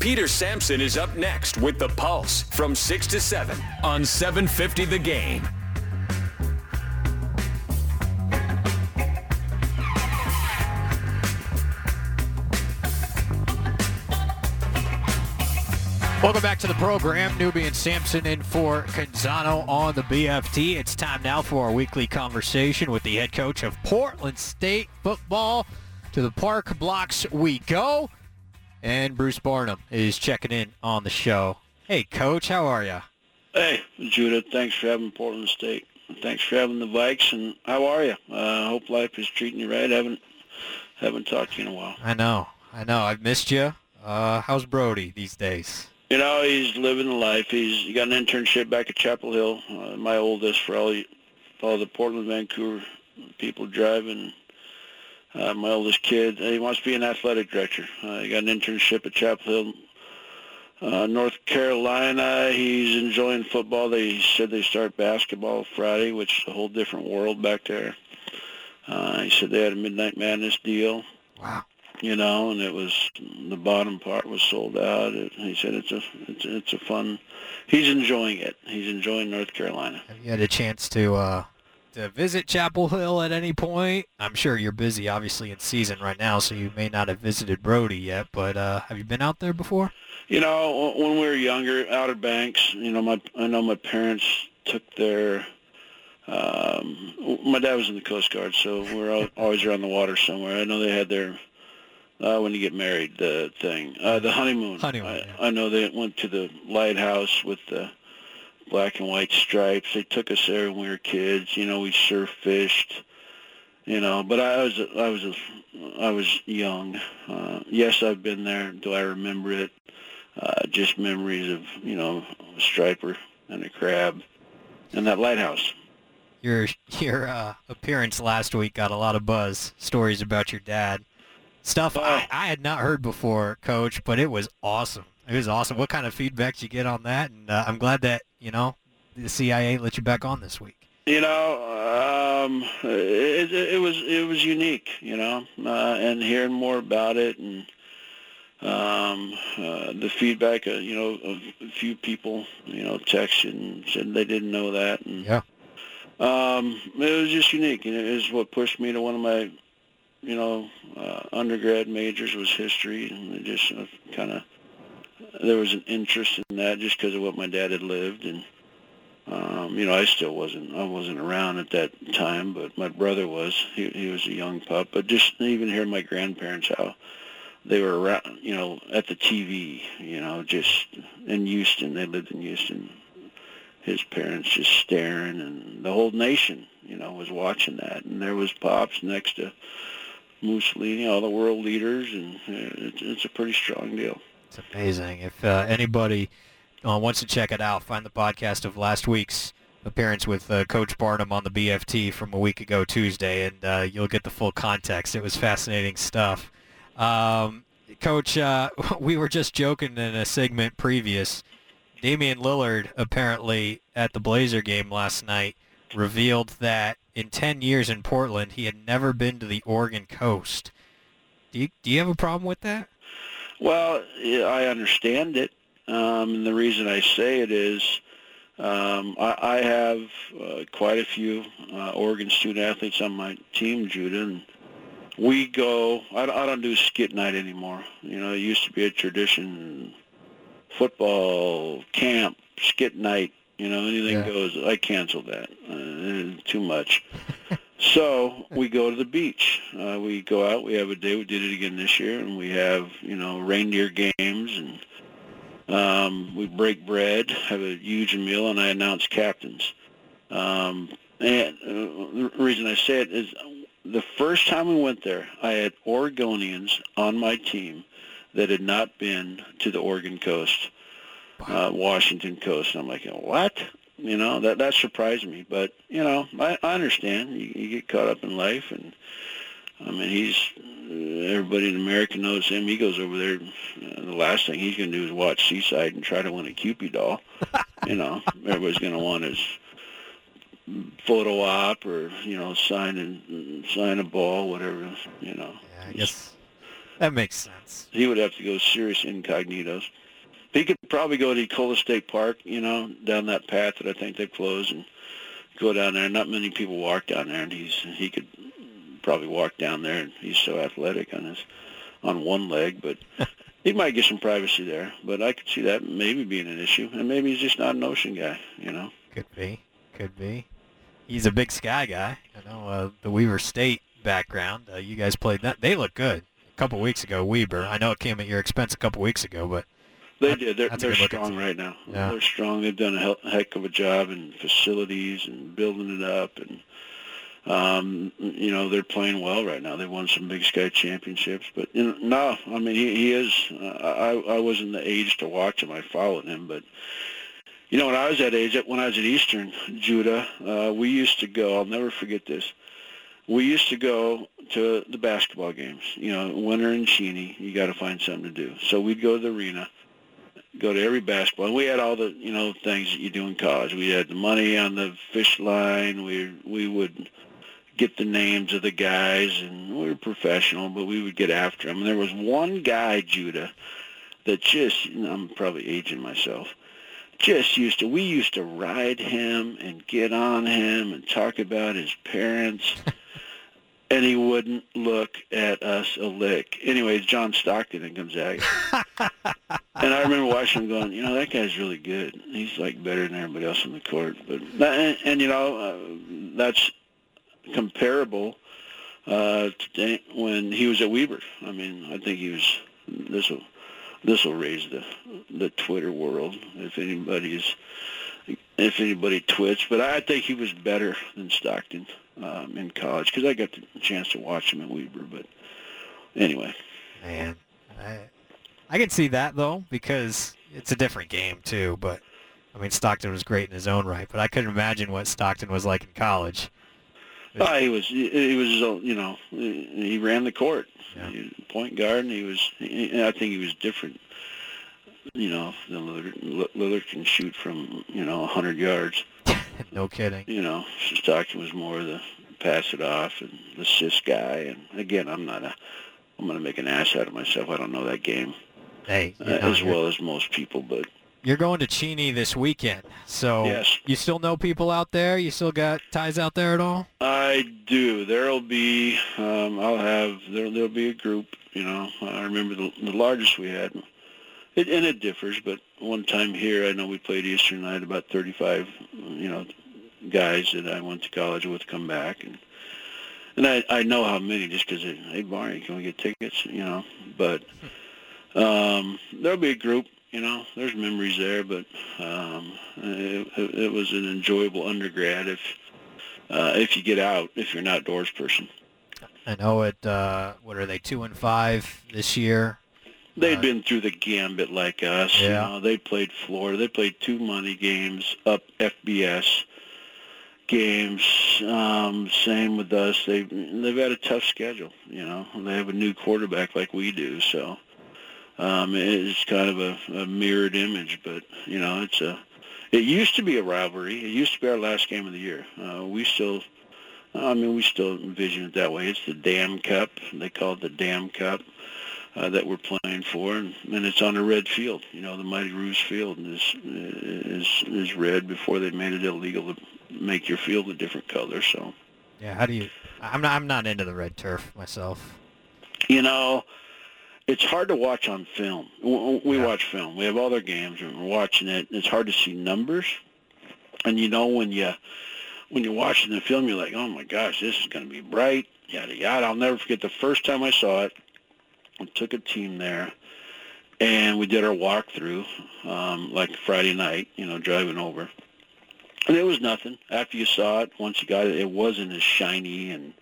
Peter Sampson is up next with The Pulse from 6 to 7 on 750 The Game. Welcome back to the program. Newbie and Sampson in for Canzano on the BFT. It's time now for our weekly conversation with the head coach of Portland State football. To the park blocks we go. And Bruce Barnum is checking in on the show. Hey, coach, how are you? Hey, Judith, thanks for having Portland State. Thanks for having the Vikes, and how are you? I uh, hope life is treating you right. haven't haven't talked to you in a while. I know, I know. I've missed you. Uh, how's Brody these days? You know, he's living the life. He's he got an internship back at Chapel Hill. Uh, my oldest for all, all the Portland, Vancouver people driving. Uh, my oldest kid, he wants to be an athletic director. Uh, he got an internship at Chapel Hill, uh, North Carolina. He's enjoying football. They said they start basketball Friday, which is a whole different world back there. Uh, he said they had a Midnight Madness deal. Wow you know, and it was the bottom part was sold out. It, he said it's a it's it's a fun. He's enjoying it. He's enjoying North Carolina. Have you had a chance to uh, to visit Chapel Hill at any point? I'm sure you're busy, obviously in season right now, so you may not have visited Brody yet. But uh, have you been out there before? You know, when we were younger, Outer Banks. You know, my I know my parents took their. Um, my dad was in the Coast Guard, so we're always around the water somewhere. I know they had their uh, when you get married, the thing, uh, the honeymoon. Honeymoon. I, yeah. I know they went to the lighthouse with the black and white stripes. They took us there when we were kids. You know, we surf fished. You know, but I was I was I was young. Uh, yes, I've been there. Do I remember it? Uh, just memories of you know a striper and a crab and that lighthouse. Your your uh, appearance last week got a lot of buzz. Stories about your dad. Stuff Oh. I, I had not heard before, Coach, but it was awesome. It was awesome. What kind of feedback did you get on that? And uh, I'm glad that you know the CIA let you back on this week. You know, um, it, it, was it was unique. You know, uh, and hearing more about it and um, uh, the feedback. Uh, you know, of a few people you know texted and said they didn't know that, and Yeah. um, it was just unique. And it is what pushed me to one of my you know uh, undergrad majors was history, and it just uh, kind of there was an interest in that just because of what my dad had lived and. Um, you know, I still wasn't I wasn't around at that time, but my brother was. He he was a young pup. But just even hearing my grandparents how they were around, you know, at the TV, you know, just in Houston. They lived in Houston. His parents just staring, and the whole nation, you know, was watching that. And there was pops next to Mussolini, all the world leaders, and uh, it's, it's a pretty strong deal. It's amazing. If uh, anybody uh, wants to check it out, find the podcast of last week's appearance with uh, Coach Barnum on the BFT from a week ago Tuesday, and uh, you'll get the full context. It was fascinating stuff. Um, Coach, uh, we were just joking in a segment previous. Damian Lillard apparently at the Blazer game last night revealed that in 10 years in Portland, he had never been to the Oregon coast. Do you, do you have a problem with that? Well, I understand it, um, and the reason I say it is um, I, I have uh, quite a few uh, Oregon student athletes on my team, Judah, and we go. I, I don't do skit night anymore. You know, it used to be a tradition. Football camp, skit night. You know, anything Yeah. goes. I canceled that. Uh, too much. So we go to the beach. Uh, we go out. We have a day. We did it again this year, and we have you know reindeer games, and um, we break bread, have a huge meal, and I announce captains. Um, and uh, the reason I say it is the first time we went there, I had Oregonians on my team that had not been to the Oregon coast, uh, Washington coast. And I'm like, what? You know that that surprised me, but you know I, I understand. You, you get caught up in life, and I mean he's everybody in America knows him. He goes over there. Uh, the last thing he's going to do is watch Seaside and try to win a Cupid doll. you know, everybody's going to want his photo op or you know sign and sign a ball, whatever. You know. Yeah, I guess that makes sense. He would have to go serious incognitos. He could probably go to Ecola State Park, you know, down that path that I think they've closed, and go down there. Not many people walk down there, and he's he could probably walk down there, and he's so athletic on his on one leg, but he might get some privacy there. But I could see that maybe being an issue, and maybe he's just not an ocean guy, you know. Could be, could be. He's a big sky guy. I know uh, the Weber State background. Uh, you guys played that. They look good. A couple weeks ago, Weber. I know it came at your expense a couple weeks ago, but they that, did. They're, they're strong right now. Yeah. They're strong. They've done a heck of a job in facilities and building it up, and um, you know they're playing well right now. They've won some Big Sky championships, but you know, no, I mean he, he is. Uh, I I wasn't the age to watch him. I followed him, but you know, when I was that age, when I was at Eastern Judah, uh, we used to go. I'll never forget this. We used to go to the basketball games. You know, winter in Cheney, you got to find something to do. So we'd go to the arena, go to every basketball. And we had all the you know things that you do in college. We had the money on the fish line. We we would get the names of the guys, and we were professional, but we would get after them. And there was one guy, Judah, that just you know, I'm probably aging myself just used to we used to ride him and get on him and talk about his parents and he wouldn't look at us a lick. Anyways, John Stockton in Gonzaga. and I remember watching him going, you know, that guy's really good. He's like better than everybody else on the court. But and, and you know, uh, that's comparable uh, to when he was at Weber. I mean, I think he was this will this will raise the the Twitter world if anybody's if anybody twits. But I think he was better than Stockton um, in college because I got the chance to watch him at Weber. But anyway, man, I I can see that though because it's a different game too. But I mean, Stockton was great in his own right, but I couldn't imagine what Stockton was like in college. Uh, he was he was you know he ran the court yeah. point guard and he was he, I think he was different you know than Lillard. Lillard can shoot from you know 100 yards no kidding you know Stockton was more the pass it off and the assist guy and again I'm not a I'm going to make an ass out of myself I don't know that game hey, uh, as well as most people but you're going to Cheney this weekend, so yes. you still know people out there. You still got ties out there at all? I do. There'll be. Um, I'll have. There, there'll be a group. You know, I remember the, the largest we had. It, and it differs, but one time here, I know we played Eastern. I had about 35. You know, guys that I went to college with come back, and and I I know how many just because hey Barney, can we get tickets? You know, but um, there'll be a group you know, there's memories there, but um, it, it was an enjoyable undergrad if uh, if you get out, if you're an outdoors person. I know it. Uh, what are they? Two and five this year. they had uh, been through the gambit like us. Yeah. You know, they played Florida. They played two money games up FBS games. Um, same with us. They they've had a tough schedule. You know, and they have a new quarterback like we do. So um, it's kind of a, a mirrored image, but you know, it's a. It used to be a rivalry. It used to be our last game of the year. Uh, we still, I mean, we still envision it that way. It's the Dam Cup. They call it the Dam Cup. Uh, that we're playing for, and, and it's on a red field. You know, the Mighty Roos Field is is is red before they made it illegal to make your field a different color. So, yeah, how do you? I'm not I'm not into the red turf myself. You know, it's hard to watch on film. We yeah. watch film. We have all their games, and we're watching it. It's hard to see numbers, and you know when you when you're watching the film, you're like, oh my gosh, this is going to be bright, yada yada. I'll never forget the first time I saw it. I took a team there, and we did our walkthrough, um, like Friday night, you know, driving over, and it was nothing. After you saw it, once you got it, it wasn't as shiny and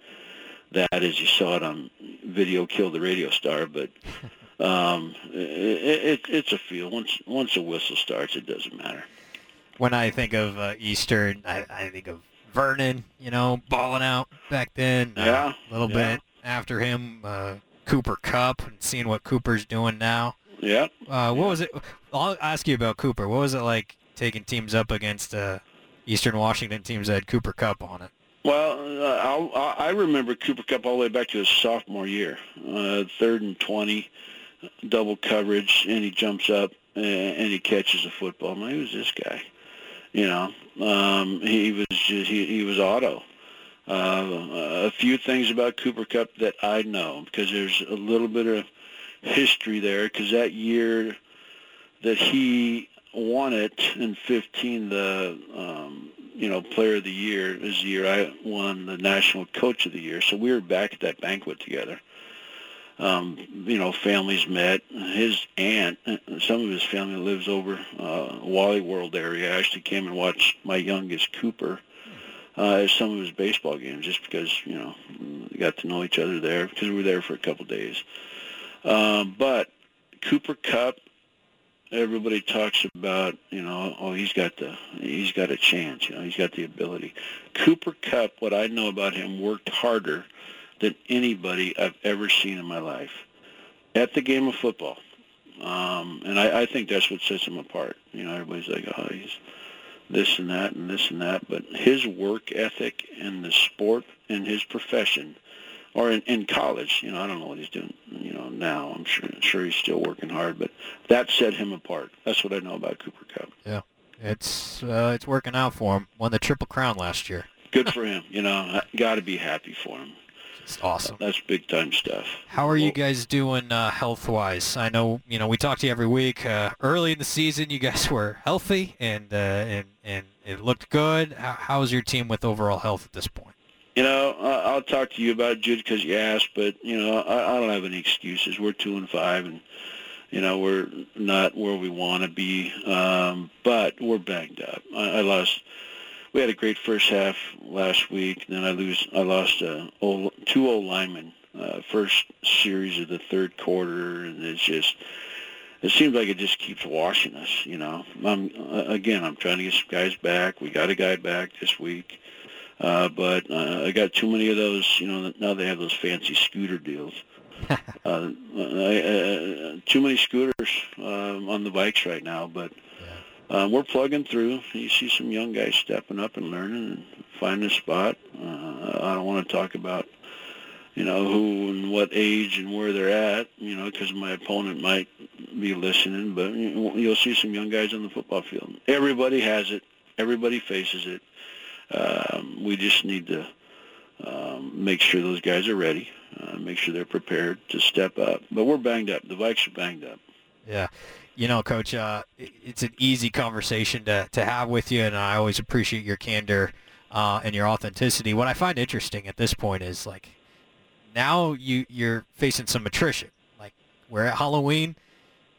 that as you saw it on video kill the radio star but um it, it, it's a feel once once a whistle starts it doesn't matter when I think of uh, Eastern, I, I think of Vernon, you know, balling out back then. Uh, Yeah, a little yeah. bit after him, uh, Cooper Kupp, and seeing what Cooper's doing now. Yeah. Uh, what was it? I'll ask you about Cooper. What was it like taking teams up against uh, Eastern Washington teams that had Cooper Kupp on it? Well, uh, I I remember Cooper Kupp all the way back to his sophomore year. Uh, third and 20, double coverage, and he jumps up and, he catches the football. I'm who's this guy? You know, um, he was just, he, he was auto. Uh, a few things about Cooper Kupp that I know because there's a little bit of history there because that year that he won it in 15, the um, you know player of the year is the year I won the national coach of the year. So we were back at that banquet together. Um, you know, families met. His aunt, some of his family lives over uh, Wally World area. actually came and watched my youngest Cooper uh, some of his baseball games, just because you know we got to know each other there because we were there for a couple days. Um, but Cooper Kupp, everybody talks about, you know, oh, he's got the, he's got a chance, you know, he's got the ability. Cooper Kupp, what I know about him, worked harder than anybody I've ever seen in my life at the game of football. Um, and I, I think that's what sets him apart. You know, everybody's like, oh, he's this and that and this and that. But his work ethic in the sport and his profession or in, in college. You know, I don't know what he's doing. You know, now I'm sure sure he's still working hard, but that set him apart. That's what I know about Cooper Kupp. Yeah, it's uh, it's working out for him. Won the Triple Crown last year. Good for him. You know, got to be happy for him. It's awesome. That's big time stuff. How are you guys doing uh, health wise? I know you know we talk to you every week. Uh, early in the season, you guys were healthy and uh, and and it looked good. How, how's your team with overall health at this point? You know, I- I'll talk to you about it, Jude, because you asked. But you know, I, I don't have any excuses. We're two and five, and you know we're not where we want to be. Um, but we're banged up. I, I lost. We had a great first half last week. Then I lose. I lost uh, o, two O linemen uh, first series of the third quarter, and it's just. It seems like it just keeps washing us, you know. I'm uh, again. I'm trying to get some guys back. We got a guy back this week. Uh, but uh, I got too many of those. You know, now they have those fancy scooter deals. uh, I, uh, too many scooters um, on the bikes right now, but uh, we're plugging through. You see some young guys stepping up and learning and finding a spot. Uh, I don't want to talk about, you know, who and what age and where they're at, you know, because my opponent might be listening. But you'll see some young guys on the football field. Everybody has it. Everybody faces it. Um, we just need to um, make sure those guys are ready, uh, make sure they're prepared to step up. But we're banged up. The Vikes are banged up. Yeah. You know, Coach, uh, it's an easy conversation to, to have with you, and I always appreciate your candor uh, and your authenticity. What I find interesting at this point is, like, now you, you're facing some attrition. Like, we're at Halloween.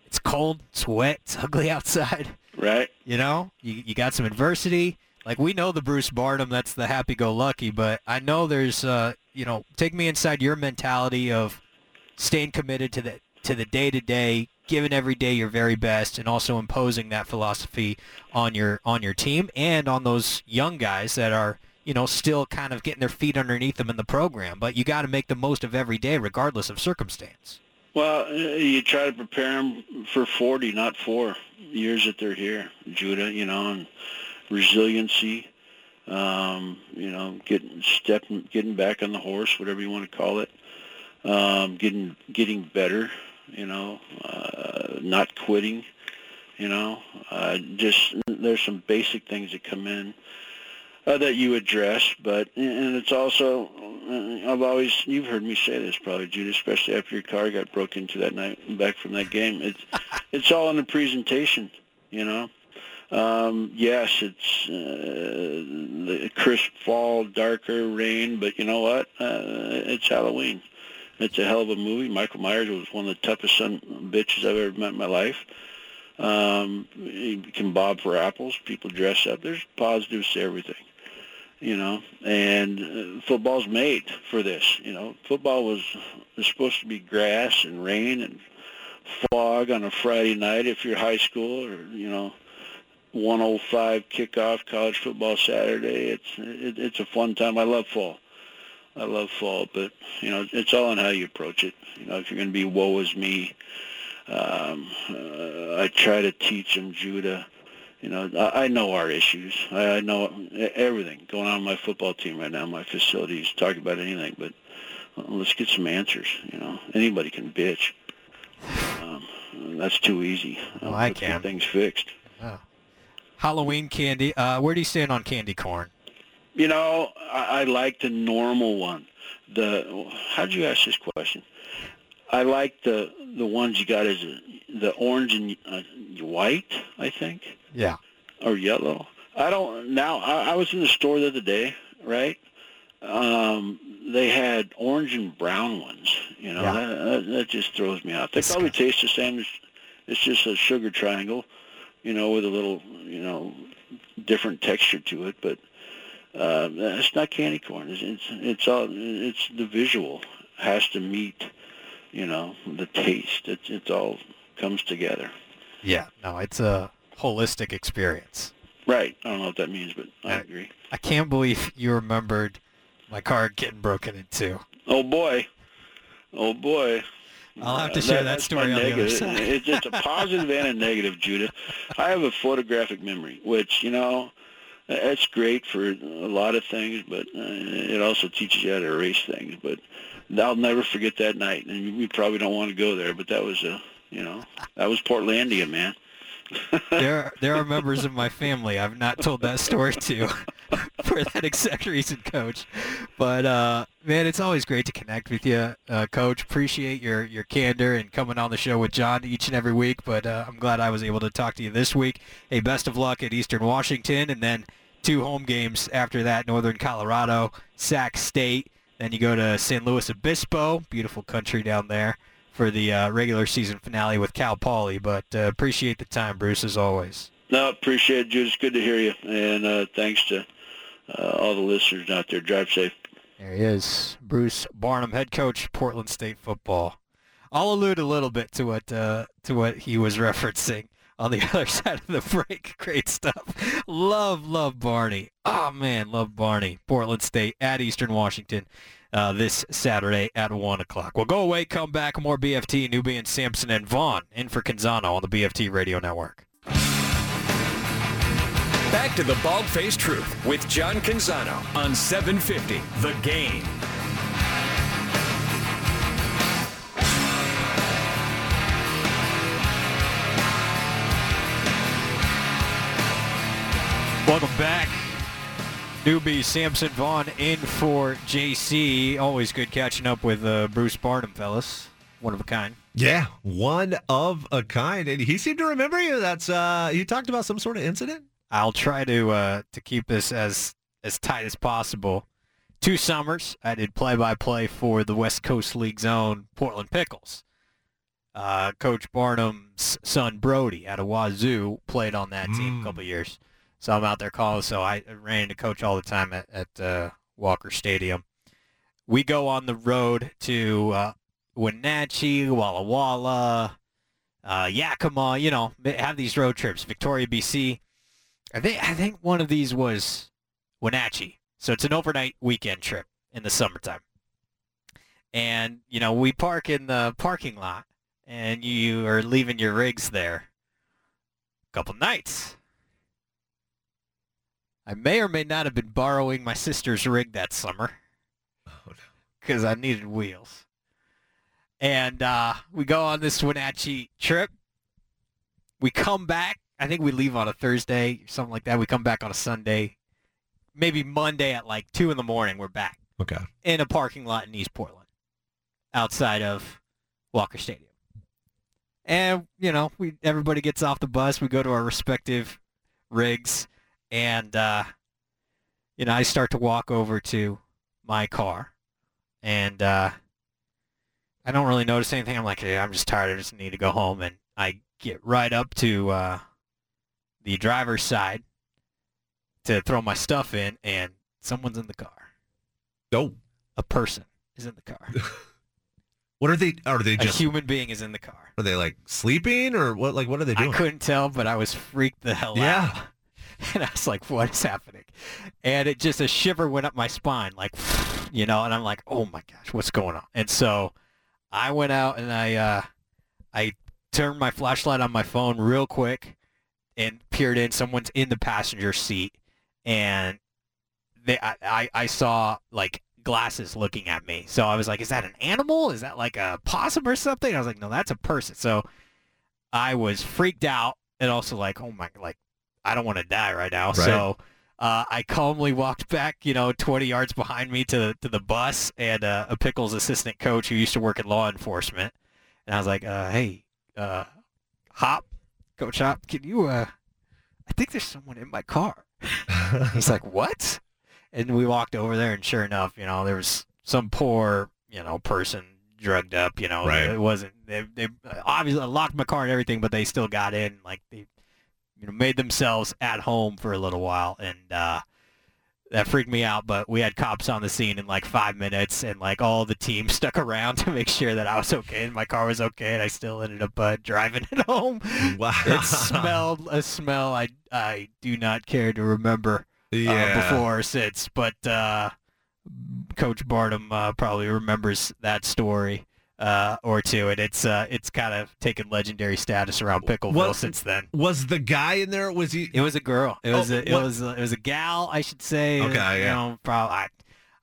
It's cold. It's wet. It's ugly outside. Right? You know, you, you got some adversity. Like we know the Bruce Barnum, that's the happy-go-lucky, but I know there's, uh, you know, take me inside your mentality of staying committed to the to the day-to-day, giving every day your very best, and also imposing that philosophy on your on your team and on those young guys that are, you know, still kind of getting their feet underneath them in the program. But you got to make the most of every day, regardless of circumstance. Well, uh, you try to prepare them for 40, not four years that they're here, Judah, you know, and resiliency, um, you know, getting stepping, getting back on the horse, whatever you want to call it, um, getting getting better, you know, uh, not quitting, you know, uh, just there's some basic things that come in uh, that you address, but and it's also uh, I've always you've heard me say this probably, Jude, especially after your car got broke into that night back from that game. It's it's all in the presentation, you know. Um, yes, it's uh, the crisp fall, darker rain, but you know what? Uh, it's Halloween. It's a hell of a movie. Michael Myers was one of the toughest son bitches I've ever met in my life. Um, he can bob for apples. People dress up. There's positives to everything you know, and uh, football's made for this. You know, football was, was supposed to be grass and rain and fog on a Friday night if you're high school or, you know, 105 kickoff college football Saturday. It's it, it's a fun time. I love fall. I love fall, but you know it's all on how you approach it. You know if you're going to be woe is me, um, uh, I try to teach them Judah. You know I, I know our issues. I, I know everything going on in my football team right now. My facilities talk about anything, but let's get some answers. You know anybody can bitch. Um, that's too easy. Oh, I can. Get things fixed. Halloween candy. Uh, where do you stand on candy corn? You know, I, I like the normal one. The how'd you ask this question? I like the the ones you got as a, the orange and uh, white, I think, Yeah. or yellow. I don't now. I, I was in the store the other day, right? Um, they had orange and brown ones. You know, Yeah. that, that, that just throws me out. They probably Disgusting. taste the same. It's, it's just a sugar triangle, you know, with a little, you know, different texture to it. But uh, it's not candy corn. It's, it's it's all it's the visual has to meet, you know, the taste. It's it's all comes together. Yeah. No, it's a holistic experience. Right. I don't know what that means, but I Uh, agree. I can't believe you remembered my car getting broken into. Oh boy. Oh boy. I'll have to Uh, share that that's story on the other side. It's, it's a positive and a negative, Judah. I have a photographic memory, which, you know, that's great for a lot of things, but uh, it also teaches you how to erase things. But I'll never forget that night, and you probably don't want to go there, but that was a, you know, that was Portlandia, man. there are, there are members of my family I've not told that story to for that exact reason, Coach. But uh, man, it's always great to connect with you, uh, Coach. Appreciate your your candor and coming on the show with John each and every week. But uh, I'm glad I was able to talk to you this week. Hey, best of luck at Eastern Washington, and then two home games after that: Northern Colorado, Sac State. Then you go to San Luis Obispo, beautiful country down there for the uh, regular season finale with Cal Poly. But uh, appreciate the time, Bruce, as always. No, appreciate it, Judah. It's good to hear you, and uh, thanks to uh, all the listeners out there. Drive safe. There he is, Bruce Barnum, head coach, Portland State football. I'll allude a little bit to what uh, to what he was referencing on the other side of the break. Great stuff. Love, love Barney. Oh man, love Barney. Portland State at Eastern Washington uh, this Saturday at one o'clock. We'll go away, come back, more BFT, Nubian, Sampson, and Vaughn in for Canzano on the BFT Radio Network. Back to the Bald Faced Truth with John Canzano on 750 The Game. Welcome back. Newbie Sampson Vaughn in for JC. Always good catching up with uh, Bruce Barnum, fellas. One of a kind. Yeah, one of a kind. And he seemed to remember you. That's uh you talked about some sort of incident? I'll try to uh, to keep this as as tight as possible. Two summers, I did play-by-play for the West Coast League's own Portland Pickles. Uh, Coach Barnum's son Brody at a Wazoo played on that team Mm. a couple years, so I'm out there calling. So I ran into Coach all the time at, at uh, Walker Stadium. We go on the road to uh, Wenatchee, Walla Walla, uh, Yakima. You know, have these road trips. Victoria, BC. I think I think one of these was Wenatchee. So it's an overnight weekend trip in the summertime. And, you know, we park in the parking lot and you are leaving your rigs there a couple nights. I may or may not have been borrowing my sister's rig that summer Oh no. because I needed wheels. And uh, we go on this Wenatchee trip. We come back. I think we leave on a Thursday, something like that. We come back on a Sunday. Maybe Monday at like 2 in the morning, we're back Okay. in a parking lot in East Portland outside of Walker Stadium. And, you know, we everybody gets off the bus. We go to our respective rigs. And, uh, you know, I start to walk over to my car. And uh, I don't really notice anything. I'm like, hey, I'm just tired. I just need to go home. And I get right up to uh, the driver's side to throw my stuff in, and someone's in the car. Oh. A person is in the car. What are they? Are they just A human being is in the car. Are they like sleeping or what? Like what are they doing? I couldn't tell, but I was freaked the hell Yeah. out. And I was like, what is happening? And it just, a shiver went up my spine, like, you know, and I'm like, oh my gosh, what's going on? And so I went out and I, uh, I turned my flashlight on my phone real quick and peered in. Someone's in the passenger seat and they, I, I, I saw like glasses looking at me. So I was like, is that an animal? Is that like a possum or something? I was like, no, that's a person. So I was freaked out and also like, oh my, like, I don't want to die right now. Right. So uh, I calmly walked back, you know, 20 yards behind me to to the bus and uh, a Pickles assistant coach who used to work in law enforcement. And I was like, uh, hey, uh, Hop, Coach Hop, can you, uh, I think there's someone in my car. He's like, what? And we walked over there, and sure enough, you know, there was some poor, you know, person drugged up. You know, Right. it wasn't. They, they obviously locked my car and everything, but they still got in. Like they, you know, made themselves at home for a little while, and uh, that freaked me out. But we had cops on the scene in like five minutes, and like all the team stuck around to make sure that I was okay and my car was okay, and I still ended up uh, driving it home. wow. It smelled a smell I I do not care to remember yeah. uh, before or since, but uh, Coach Barnum uh, probably remembers that story uh, or two, and it's uh, it's kind of taken legendary status around Pickleville Well, since then. Was the guy in there? Was he? It was a girl. It was Oh, a, it what- was a, it was a gal, I should say. Okay, you yeah. know, probably. I,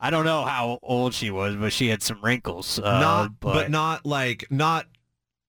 I don't know how old she was, but she had some wrinkles. Uh, not, but, but, not like not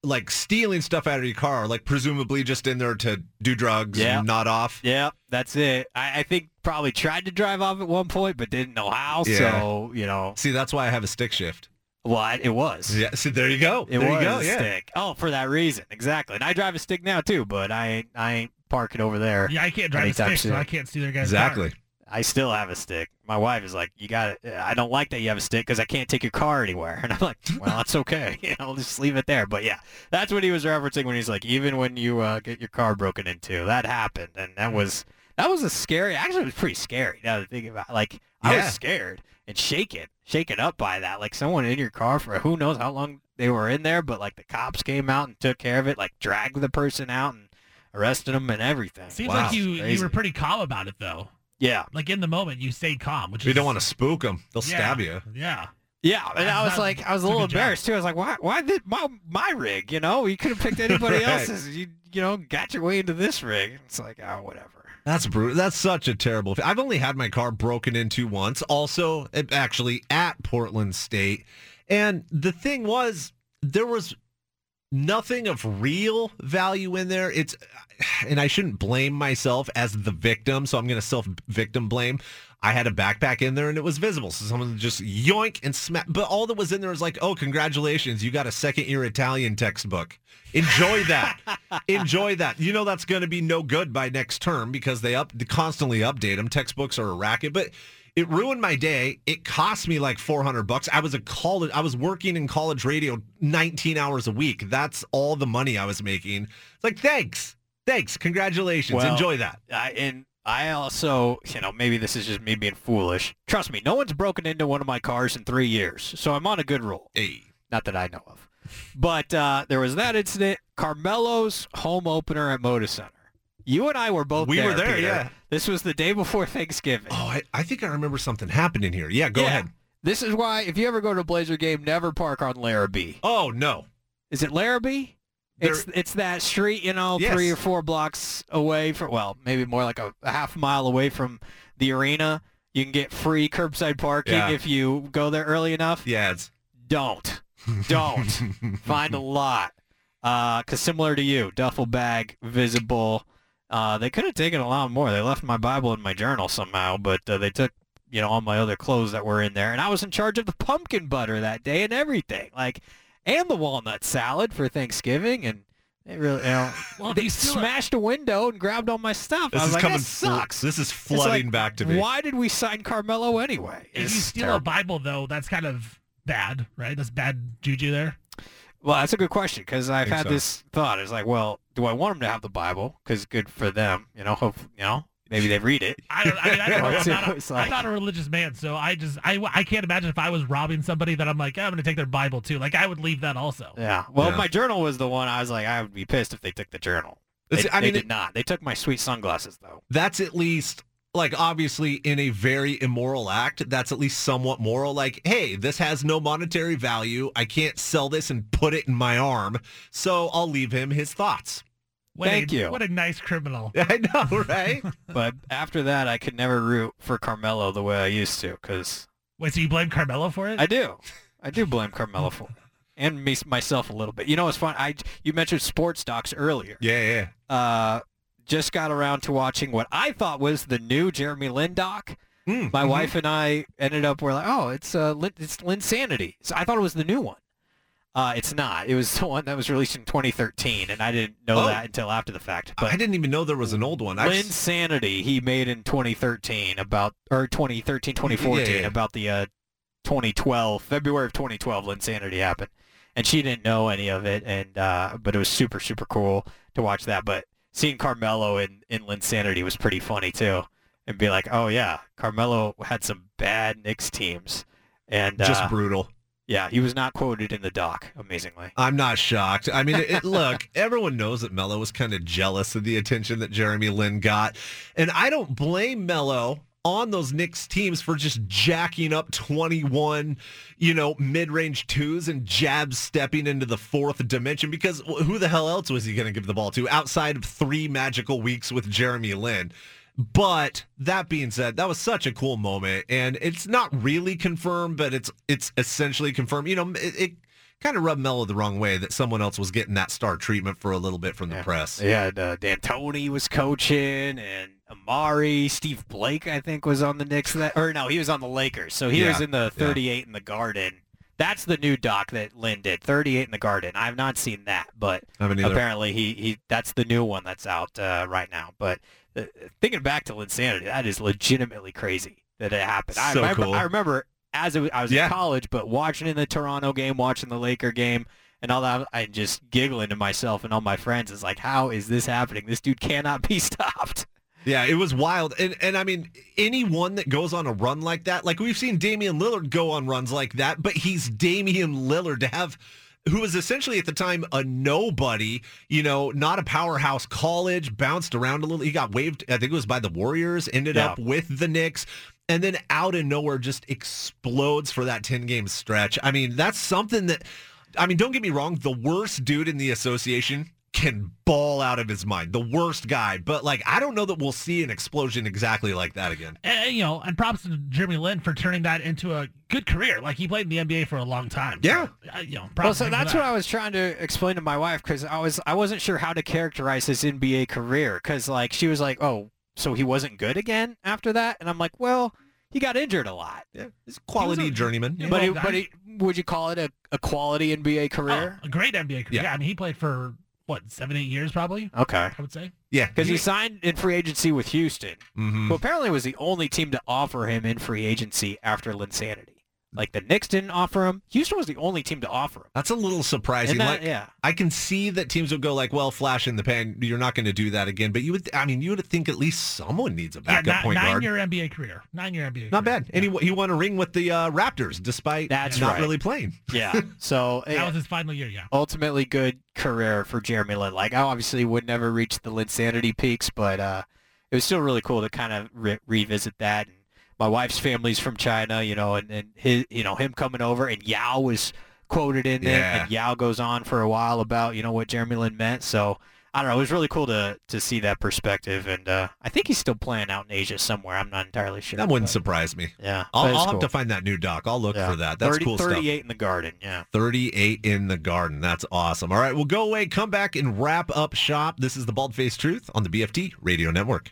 like stealing stuff out of your car. Like presumably just in there to do drugs Yeah. and not off. Yeah, that's it. I, I think probably tried to drive off at one point, but didn't know how. Yeah. So you know, See, that's why I have a stick shift. What it was. Yeah. So there you go. It there was you go. a Yeah. stick. Oh, for that reason, exactly. And I drive a stick now too, but I ain't I ain't parking over there. Yeah, I can't drive a Anytime stick, so. I can't see their guys. Exactly. I still have a stick. My wife is like, "You got it. I don't like that you have a stick because I can't take your car anywhere." And I'm like, "Well, that's okay. You know, just leave it there." But yeah, that's what he was referencing when he's like, "Even when you uh, get your car broken into, that happened," and that was that was a scary. Actually, it was pretty scary. Now to think about, it. like, I Yeah. was scared and shaken, shaken up by that. Like someone in your car for who knows how long they were in there, but like the cops came out and took care of it, like dragged the person out and arrested them and everything. Seems Wow. like you you were pretty calm about it though. yeah. Like in the moment, you stayed calm, which You is don't want to spook them. They'll yeah, stab you. Yeah. Yeah, and I was like, I was a little good job. embarrassed too. I was like, why, why did my my rig? You know, you could have picked anybody Right. else's. You you know, got your way into this rig. It's like, oh, whatever. That's brutal. That's such a terrible. I've only had my car broken into once. Also, it- actually at Portland State, and the thing was, there was nothing of real value in there. It's, and I shouldn't blame myself as the victim, so I'm going to self victim blame. I had a backpack in there and it was visible, so someone just yoink and smack. But all that was in there was like, oh, congratulations, you got a second year Italian textbook. Enjoy that. Enjoy that. You know that's going to be no good by next term because they up constantly update them. Textbooks are a racket, but it ruined my day. It cost me like 400 bucks. I was a college I was working in college radio 19 hours a week. That's all the money I was making. It's like, thanks. Thanks. Congratulations. Well, Enjoy that. I, and I also, you know, maybe this is just me being foolish. Trust me, no one's broken into one of my cars in three years, so I'm on a good roll. Hey. Not that I know of. But uh, there was that incident. Carmelo's home opener at Moda Center. You and I were both We there. were there, Peter. yeah. This was the day before Thanksgiving. Oh, I, I think I remember something happening here. Yeah, go Yeah. ahead. This is why, if you ever go to a Blazer game, never park on Larrabee. Oh, no. Is it Larrabee? It's it's that street, you know, Yes. three or four blocks away from, well, maybe more like a, a half mile away from the arena. You can get free curbside parking Yeah. if you go there early enough. Yeah, it's Don't. Don't. Find a lot. Because similar to you, duffel bag, visible. Uh, they could have taken a lot more. They left my Bible and my journal somehow, but uh, they took, you know, all my other clothes that were in there. And I was in charge of the pumpkin butter that day and everything. Like, and the walnut salad for Thanksgiving. And they really, you know, Well, if they you steal a- smashed a window and grabbed all my stuff. this I was is like, coming that fl- sucks. This is flooding like, back to me. Why did we sign Carmelo anyway? If you It's steal a. Bible, though, that's kind of bad, right? That's bad juju there. Well, that's a good question because I've had so. this thought. It's like, well, do I want them to have the Bible? Because good for them, you know. Hope you know. Maybe they read it. I, don't, I mean, I don't know. I'm not, always a, like- I'm not a religious man, so I just I, I can't imagine if I was robbing somebody that I'm like, yeah, I'm gonna take their Bible too. Like I would leave that also. Yeah. Well, Yeah. my journal was the one I was like, I would be pissed if they took the journal. They, It's- I they mean, did it- not. They took my sweet sunglasses though. that's at least like obviously in a very immoral act that's at least somewhat moral like hey this has no monetary value i can't sell this and put it in my arm so i'll leave him his thoughts What Thank a, you. What a nice criminal. i know right But after that, I could never root for Carmelo the way I used to because Wait, so you blame Carmelo for it? I do. I do blame Carmelo for it. And me, myself a little bit. You know, it's fun. I you mentioned sports docs earlier. yeah yeah Uh, just got around to watching what I thought was the new Jeremy Lin doc. Mm, My mhm. wife and I ended up we're like, oh, it's uh, Lin, it's Linsanity. So I thought it was the new one. Uh, it's not. It was the one that was released in 2013, and I didn't know Oh. that until after the fact. But i didn't even know there was an old one s- he made in 2013 about or 2013 2014 Yeah, yeah. about the uh, 2012 February of 2012 Linsanity happened and she didn't know any of it and uh, but it was super super cool to watch that but seeing Carmelo in in Linsanity was pretty funny too and be like oh yeah Carmelo had some bad Knicks teams and just uh, brutal yeah he was not quoted in the doc amazingly I'm not shocked. I mean, it, look, everyone knows that Melo was kind of jealous of the attention that Jeremy Lin got. And I don't blame Melo on those Knicks teams for just jacking up 21, you know, mid-range twos and jab stepping into the fourth dimension because who the hell else was he going to give the ball to outside of three magical weeks with Jeremy Lin? But that being said, that was such a cool moment, and it's not really confirmed, but it's it's essentially confirmed. You know, it, it kind of rubbed Melo the wrong way that someone else was getting that star treatment for a little bit from the Yeah. press. Yeah, uh, D'Antoni was coaching, and Amar'e, Steve Blake, I think, was on the Knicks. That or no, he was on the Lakers. So he Yeah, was in the 38 in the Garden. That's the new doc that Lin did, 38 in the Garden. I have not seen that, but I mean, either. apparently he, he that's the new one that's out uh, right now. But thinking back to Linsanity, that is legitimately crazy that it happened. I So remember, cool. I remember as was, I was Yeah. in college, but watching in the Toronto game, watching the Laker game, and all that, I just giggling to myself and all my friends. Is like, how is this happening? This dude cannot be stopped. Yeah, it was wild. And and I mean, anyone that goes on a run like that, like we've seen Damian Lillard go on runs like that, but he's Damian Lillard to have who was essentially at the time a nobody, you know, not a powerhouse college, bounced around a little. He got waived, I think it was by the Warriors, ended Yeah. up with the Knicks, and then out of nowhere just explodes for that 10 game stretch. I mean, that's something that I mean, don't get me wrong, the worst dude in the association can ball out of his mind. The worst guy. But like I don't know that we'll see an explosion exactly like that again. And, you know, and props to Jeremy Lin for turning that into a good career. Like he played in the NBA for a long time. Yeah. So, uh, you know, Well, so to that's that. what I was trying to explain to my wife because I was I wasn't sure how to characterize his NBA career because like she was like, oh, so he wasn't good again after that, and I'm like, well, he got injured a lot. Yeah. He's a quality He a- journeyman. Yeah. But he, but he, would you call it a, a quality NBA career? Oh, a great NBA career. Yeah. Yeah. I mean, he played for what seven, eight years probably. Okay. I would say. Yeah. Because he signed in free agency with Houston, Mhm. who apparently was the only team to offer him in free agency after Linsanity. Like the Knicks didn't offer him. Houston was the only team to offer him. That's a little surprising. That, like, yeah. I can see that teams would go like, well, flash in the pan. You're not going to do that again. But you would, I mean, you would think at least someone needs a backup yeah, point nine guard. year NBA career. Nine year NBA. Not career. bad. And he, he won a ring with the uh, Raptors despite That's not right. really playing. Yeah. So That yeah, was his final year. Yeah. ultimately good career for Jeremy Lin. Like I obviously would never reach the Linsanity peaks, but uh, it was still really cool to kind of re- revisit that. And my wife's family's from China, you know, and, and his, you know, him coming over and Yao was quoted in there, Yeah. and Yao goes on for a while about you know what Jeremy Lin meant. So I don't know, it was really cool to to see that perspective, and uh, I think he's still playing out in Asia somewhere. I'm not entirely sure. That wouldn't but, surprise me. yeah, I'll, I'll have to find that new doc. I'll look Yeah. for that. That's 30 cool stuff. 38 in the garden, yeah. 38 in the garden. That's awesome. All right, we'll go away, come back, and wrap up shop. This is the Bald Face Truth on the BFT Radio Network.